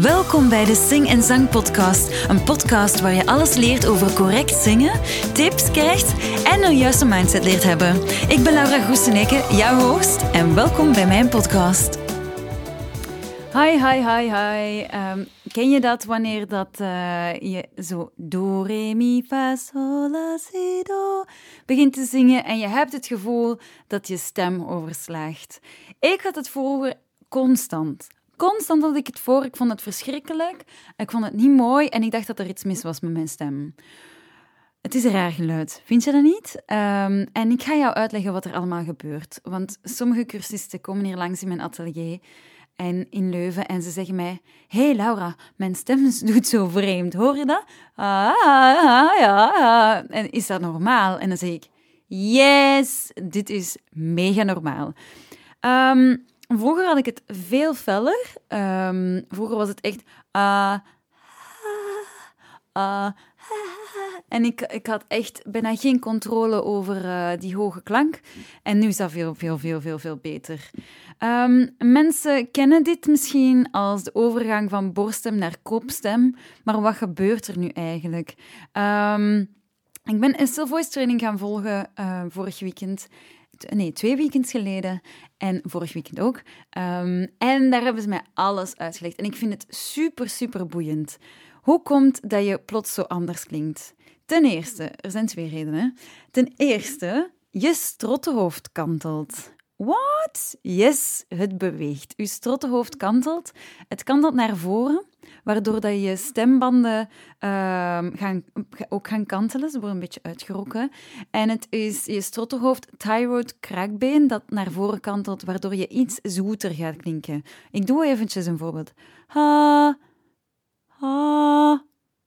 Welkom bij de Sing en Zang Podcast. Een podcast waar je alles leert over correct zingen, tips krijgt en een juiste mindset leert hebben. Ik ben Laura Goeseneke, jouw host, en welkom bij mijn podcast. Hi, hi, hi, hi. Ehm, ken je dat wanneer dat, uh, je zo do, re, mi, fa, sol, la, si, do begint te zingen en je hebt het gevoel dat je stem overslaagt? Ik had het vroeger constant constant had ik het voor. Ik vond het verschrikkelijk. Ik vond het niet mooi en ik dacht dat er iets mis was met mijn stem. Het is een raar geluid, vind je dat niet? Um, en ik ga jou uitleggen wat er allemaal gebeurt. Want sommige cursisten komen hier langs in mijn atelier en in Leuven en ze zeggen mij: hey Laura, mijn stem doet zo vreemd. Hoor je dat? Ah, ah, ja, ah. En is dat normaal? En dan zeg ik: Yes, dit is mega normaal. Um, Vroeger had ik het veel feller. Um, vroeger was het echt. Uh, uh, en ik, ik had echt bijna geen controle over uh, die hoge klank. En nu is dat veel, veel, veel, veel, veel beter. Um, mensen kennen dit misschien als de overgang van borststem naar kopstem. Maar wat gebeurt er nu eigenlijk? Um, ik ben een still voice training gaan volgen uh, vorig weekend nee, twee weekends geleden en vorig weekend ook. Um, en daar hebben ze mij alles uitgelegd. En ik vind het super, super boeiend. Hoe komt dat je plots zo anders klinkt? Ten eerste, er zijn twee redenen. Ten eerste, je strottenhoofd kantelt. What? Yes, het beweegt. Uw strottenhoofd kantelt. Het kantelt naar voren, waardoor dat je stembanden uh, gaan, ook gaan kantelen. Ze worden een beetje uitgerokken. En het is je strottenhoofd, thyroid kraakbeen, dat naar voren kantelt, waardoor je iets zoeter gaat klinken. Ik doe eventjes een voorbeeld. Ha, ha,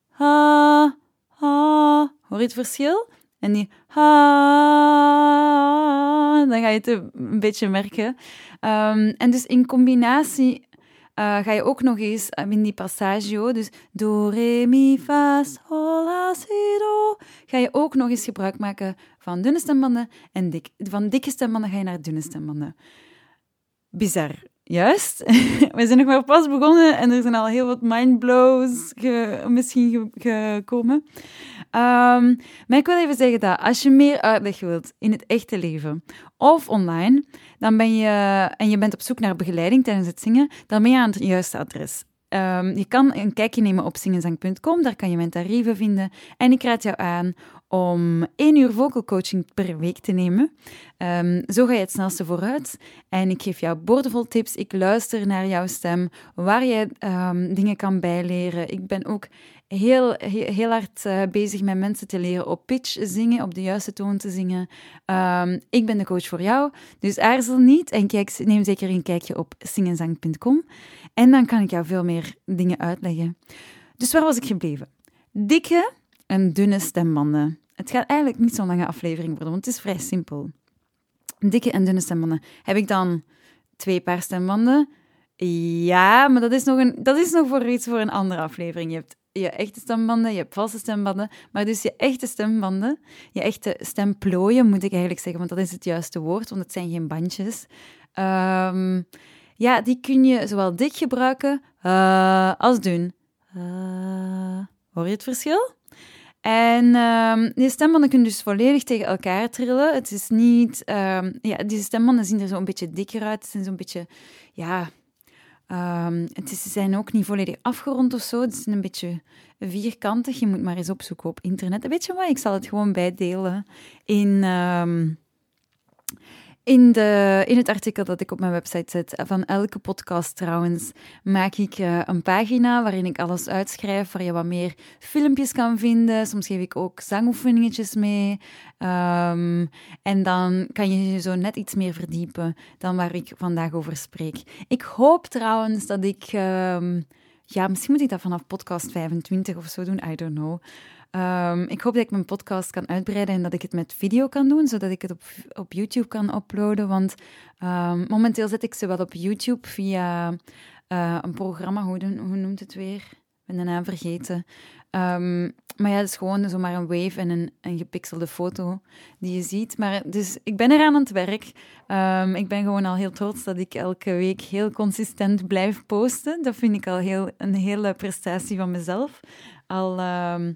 ha, ha. Hoor je het verschil? En die ha, dan ga je het een beetje merken. Um, en dus in combinatie uh, ga je ook nog eens um, in die passagio, dus do, re, mi, fa, sol, la, si, do, ga je ook nog eens gebruik maken van dunne stembanden en dik, van dikke stembanden ga je naar dunne stembanden. Bizar. Juist. We zijn nog maar pas begonnen en er zijn al heel wat mindblows misschien gekomen. Um, maar ik wil even zeggen dat als je meer uitleg wilt in het echte leven of online, dan ben je, en je bent op zoek naar begeleiding tijdens het zingen, dan ben je aan het juiste adres. Um, je kan een kijkje nemen op zingenzang.com, daar kan je mijn tarieven vinden. En ik raad jou aan om één uur vocal coaching per week te nemen. Um, zo ga je het snelste vooruit. En ik geef jou boordevol tips. Ik luister naar jouw stem, waar je dingen kan bijleren. Ik ben ook heel, heel, hard uh, bezig met mensen te leren op pitch zingen, op de juiste toon te zingen. Um, ik ben de coach voor jou, dus aarzel niet en kijk, neem zeker een kijkje op zingenzang.com. En dan kan ik jou veel meer dingen uitleggen. Dus waar was ik gebleven? Dikke en dunne stembanden. Het gaat eigenlijk niet zo'n lange aflevering worden, want het is vrij simpel. Dikke en dunne stembanden. Heb ik dan twee paar stembanden? Ja, maar dat is nog, een, dat is nog voor iets voor een andere aflevering. Je hebt je echte stembanden, je hebt valse stembanden. Maar dus je echte stembanden, je echte stemplooien moet ik eigenlijk zeggen, want dat is het juiste woord, want het zijn geen bandjes. Um, ja, die kun je zowel dik gebruiken uh, als dun. Uh, hoor je het verschil? En um, die stembanden kunnen dus volledig tegen elkaar trillen. Het is niet... Um, ja, deze stembanden zien er zo een beetje dikker uit. Ze zijn zo'n beetje... Ja, Um, het is, zijn ook niet volledig afgerond of zo. Het is een beetje vierkantig. Je moet maar eens opzoeken op internet. Weet je wat? Ik zal het gewoon bijdelen in, um, in, de, in het artikel dat ik op mijn website zet, van elke podcast trouwens, maak ik uh, een pagina waarin ik alles uitschrijf, waar je wat meer filmpjes kan vinden. Soms geef ik ook zangoefeningetjes mee. Um, en dan kan je je zo net iets meer verdiepen dan waar ik vandaag over spreek. Ik hoop trouwens dat ik... Um, ja, misschien moet ik dat vanaf podcast 25 of zo doen, I don't know. Um, ik hoop dat ik mijn podcast kan uitbreiden en dat ik het met video kan doen, zodat ik het op, op YouTube kan uploaden. Want um, momenteel zet ik ze wel op YouTube via uh, een programma, hoe, hoe noemt het weer? ben de naam vergeten. Ehm, maar ja, het is gewoon zomaar een wave en een, een gepixelde foto die je ziet. Maar dus ik ben eraan aan het werk. Ehm, ik ben gewoon al heel trots dat ik elke week heel consistent blijf posten. Dat vind ik al heel, een hele prestatie van mezelf. Al, ehm,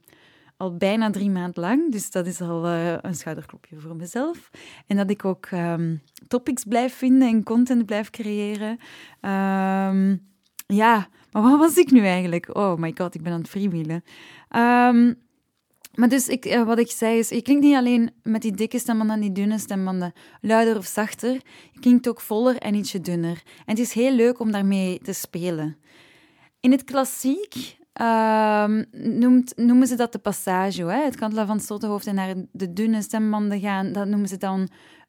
al bijna drie maanden lang. Dus dat is al uh, een schouderklopje voor mezelf. En dat ik ook topics blijf vinden en content blijf creëren. ja, maar wat was ik nu eigenlijk? Oh my god, ik ben aan het freewheelen. Um, maar dus ik, eh, wat ik zei is, je klinkt niet alleen met die dikke stembanden en die dunne stembanden luider of zachter. Je klinkt ook voller en ietsje dunner. En het is heel leuk om daarmee te spelen. In het klassiek noemt, noemen ze dat de passage. Het kantelen van het en naar de dunne stembanden gaan, dat noemen ze dan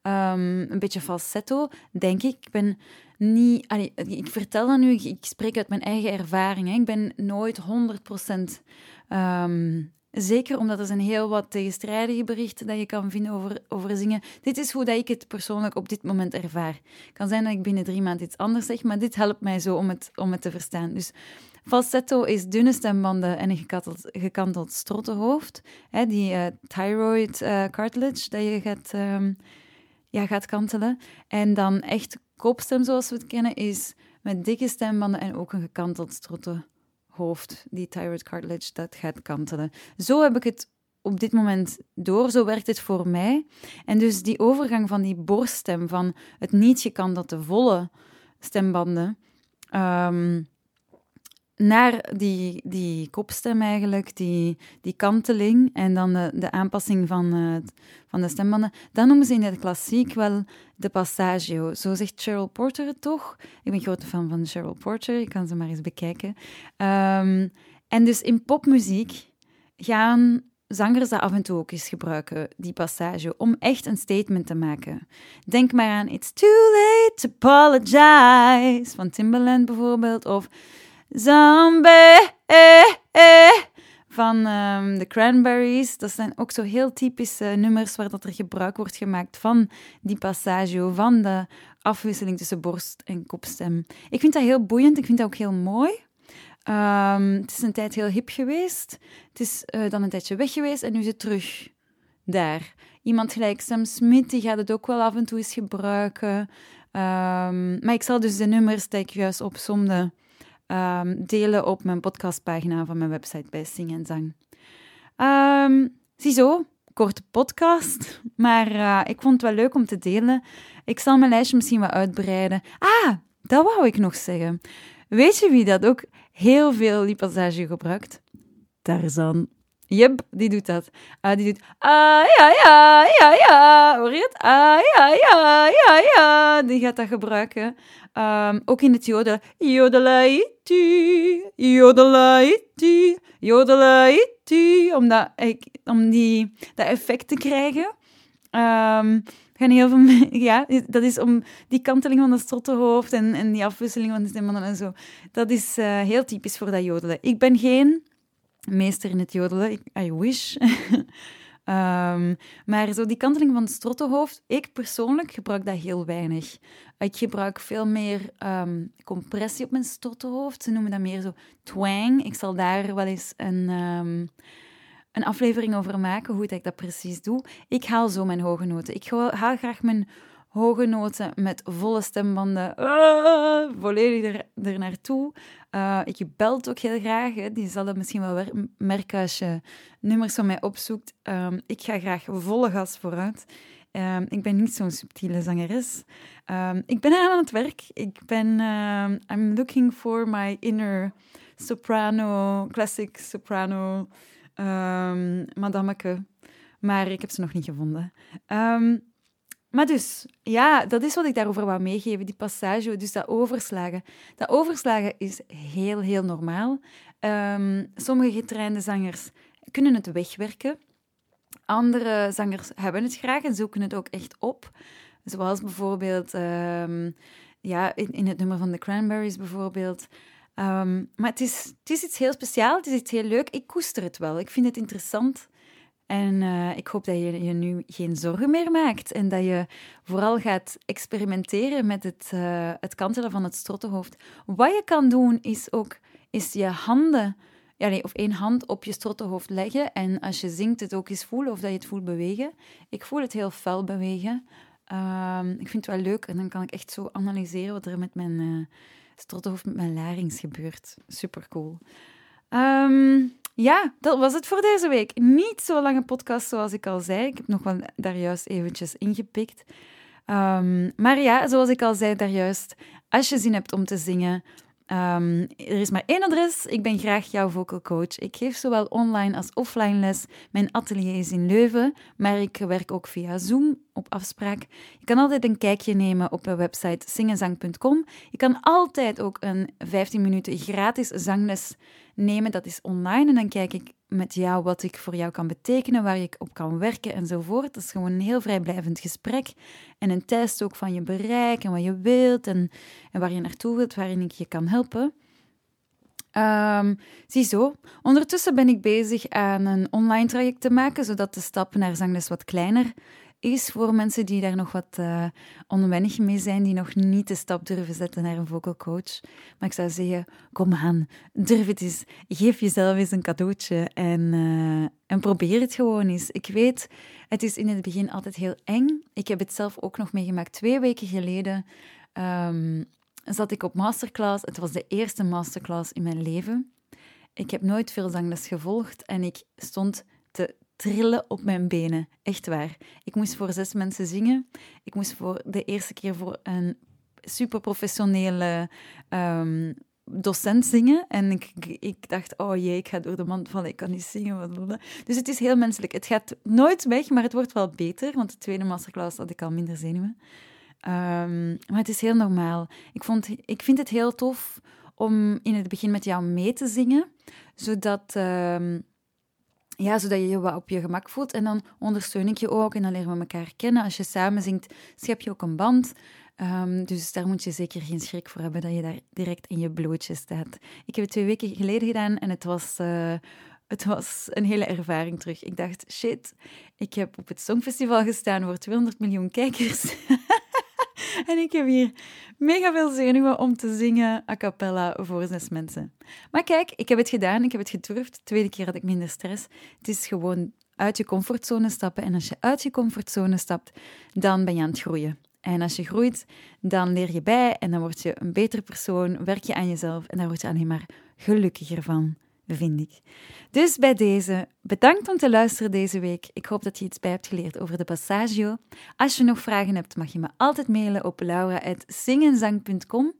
um, een beetje falsetto, denk ik. Ik ben niet... Ik vertel dat nu, ik spreek uit mijn eigen ervaring. Hè. Ik ben nooit 100% um, zeker, omdat er zijn heel wat tegenstrijdige berichten dat je kan vinden over, over zingen. Dit is hoe dat ik het persoonlijk op dit moment ervaar. Het kan zijn dat ik binnen drie maanden iets anders zeg, maar dit helpt mij zo om het, om het te verstaan. Dus falsetto is dunne stembanden en een gekanteld, gekanteld strottenhoofd. Hè, die uh, thyroid uh, cartilage dat je gaat, um, ja, gaat kantelen. En dan echt kopstem zoals we het kennen, is met dikke stembanden en ook een gekanteld strottenhoofd. Die thyroid cartilage, dat gaat kantelen. Zo heb ik het op dit moment door. Zo werkt het voor mij. En dus die overgang van die borststem, van het niet gekantelde volle stembanden, um, naar die, die kopstem eigenlijk, die, die kanteling en dan de, de aanpassing van, uh, van de stembanden, dat noemen ze in het klassiek wel de passagio. Zo zegt Cheryl Porter het toch? Ik ben grote fan van Cheryl Porter, je kan ze maar eens bekijken. Um, en dus in popmuziek gaan zangers dat af en toe ook eens gebruiken, die passage, om echt een statement te maken. Denk maar aan It's too late to apologize van Timbaland bijvoorbeeld, of Zombie eh, eh, van um, de Cranberries. Dat zijn ook zo heel typische nummers waar dat er gebruik wordt gemaakt van die passage, van de afwisseling tussen borst en kopstem. Ik vind dat heel boeiend, ik vind dat ook heel mooi. Um, het is een tijd heel hip geweest. Het is uh, dan een tijdje weg geweest en nu is het terug daar. Iemand gelijk Sam Smith, die gaat het ook wel af en toe eens gebruiken. Um, maar ik zal dus de nummers die ik juist opzomde um, delen op mijn podcastpagina van mijn website bij Sing en Zang. Um, ziezo, korte podcast, maar uh, ik vond het wel leuk om te delen. Ik zal mijn lijstje misschien wat uitbreiden. Ah, dat wou ik nog zeggen. Weet je wie dat ook heel veel die passage gebruikt? Tarzan. Jep, die doet dat. Uh, die doet ah ja ja ja ja, hoor je het? Ah ja ja ja ja. Die gaat dat gebruiken. Um, ook in het jodelen. Jodelaiti, jodelaiti, jodelaiti. Om, dat, om die, dat effect te krijgen. Um, gaan heel veel, ja, dat is om die kanteling van het strottenhoofd en, en die afwisseling van de stemmen en zo. Dat is uh, heel typisch voor dat jodelen. Ik ben geen meester in het jodelen. I wish. um, maar zo die kanteling van het strottenhoofd, ik persoonlijk gebruik dat heel weinig. Ik gebruik veel meer um, compressie op mijn strottenhoofd. Ze noemen dat meer zo twang. Ik zal daar wel eens een, um, een aflevering over maken, hoe ik dat precies doe. Ik haal zo mijn hoge noten. Ik haal graag mijn hoge noten met volle stembanden, uh, volledig er, er naartoe. Uh, ik belt ook heel graag, hè. die zal het misschien wel merken als je nummers van mij opzoekt. Um, ik ga graag volle gas vooruit. Um, ik ben niet zo'n subtiele zangeres. Um, ik ben aan het werk. Ik ben, I'm looking for my inner soprano, classic soprano, madameke. Maar ik heb ze nog niet gevonden. Maar dus, ja, dat is wat ik daarover wou meegeven, die passage, dus dat overslagen. Dat overslagen is heel, heel normaal. Um, sommige getrainde zangers kunnen het wegwerken. Andere zangers hebben het graag en zoeken het ook echt op. Zoals bijvoorbeeld um, ja, in, in, het nummer van de Cranberries bijvoorbeeld. Um, maar het is, het is iets heel speciaals, het is iets heel leuk. Ik koester het wel, ik vind het interessant. En uh, ik hoop dat je je nu geen zorgen meer maakt en dat je vooral gaat experimenteren met het, uh, het kantelen van het strottenhoofd. Wat je kan doen is ook is je handen ja, nee, of één hand op je strottenhoofd leggen. En als je zingt, het ook eens voelen of dat je het voelt bewegen. Ik voel het heel fel bewegen. Ehm, ik vind het wel leuk en dan kan ik echt zo analyseren wat er met mijn uh, strottenhoofd, met mijn larynx gebeurt. Super cool. Ehm, ja, dat was het voor deze week. Niet zo lange podcast zoals ik al zei. Ik heb nog wel daar juist eventjes ingepikt. Um, maar ja, zoals ik al zei daar juist, als je zin hebt om te zingen, Um, er is maar één adres. Ik ben graag jouw vocal coach. Ik geef zowel online als offline les. Mijn atelier is in Leuven, maar ik werk ook via Zoom op afspraak. Je kan altijd een kijkje nemen op mijn website zingenzang.com. Je kan altijd ook een 15 minuten gratis zangles nemen. Dat is online en dan kijk ik met jou wat ik voor jou kan betekenen, waar ik op kan werken enzovoort. Dat is gewoon een heel vrijblijvend gesprek en een test ook van je bereik en wat je wilt en, en waar je naartoe wilt, waarin ik je kan helpen. Um, ziezo, ondertussen ben ik bezig aan een online traject te maken, zodat de stap naar zangles wat kleiner is voor mensen die daar nog wat uh, onwennig mee zijn, die nog niet de stap durven zetten naar een vocal coach. Maar ik zou zeggen, kom aan, durf het eens. Geef jezelf eens een cadeautje en, uh, en probeer het gewoon eens. Ik weet, het is in het begin altijd heel eng. Ik heb het zelf ook nog meegemaakt twee weken geleden. Um, zat ik op masterclass. Het was de eerste masterclass in mijn leven. Ik heb nooit veel zangles gevolgd en ik stond te trillen op mijn benen. Echt waar. Ik moest voor zes mensen zingen. Ik moest voor de eerste keer voor een superprofessionele um, docent zingen. En ik, ik dacht, oh jee, ik ga door de mand vallen, ik kan niet zingen. Dus het is heel menselijk. Het gaat nooit weg, maar het wordt wel beter. Want de tweede masterclass had ik al minder zenuwen. Um, maar het is heel normaal. Ik, vond, ik vind het heel tof om in het begin met jou mee te zingen, zodat... Um, ja, zodat je je wat op je gemak voelt. En dan ondersteun ik je ook en dan leren we elkaar kennen. Als je samen zingt, schep je ook een band. Um, dus daar moet je zeker geen schrik voor hebben dat je daar direct in je blootje staat. Ik heb het twee weken geleden gedaan en het was, uh, het was een hele ervaring terug. Ik dacht, shit, ik heb op het Songfestival gestaan voor 200 miljoen kijkers. en ik heb hier mega veel zenuwen om te zingen a cappella voor zes mensen. Maar kijk, ik heb het gedaan, ik heb het gedurfd. De tweede keer had ik minder stress. Het is gewoon uit je comfortzone stappen. En als je uit je comfortzone stapt, dan ben je aan het groeien. En als je groeit, dan leer je bij en dan word je een betere persoon, werk je aan jezelf en daar word je alleen maar gelukkiger van vind ik. Dus bij deze, bedankt om te luisteren deze week. Ik hoop dat je iets bij hebt geleerd over de Passagio. Als je nog vragen hebt, mag je me altijd mailen op laura.zingenzang.com.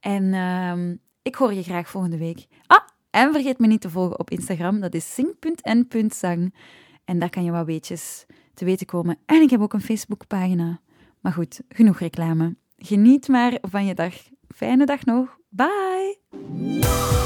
En uh, ik hoor je graag volgende week. Ah, en vergeet me niet te volgen op Instagram, dat is zing.n.zang. En daar kan je wat weetjes te weten komen. En ik heb ook een Facebookpagina. Maar goed, genoeg reclame. Geniet maar van je dag. Fijne dag nog. Bye!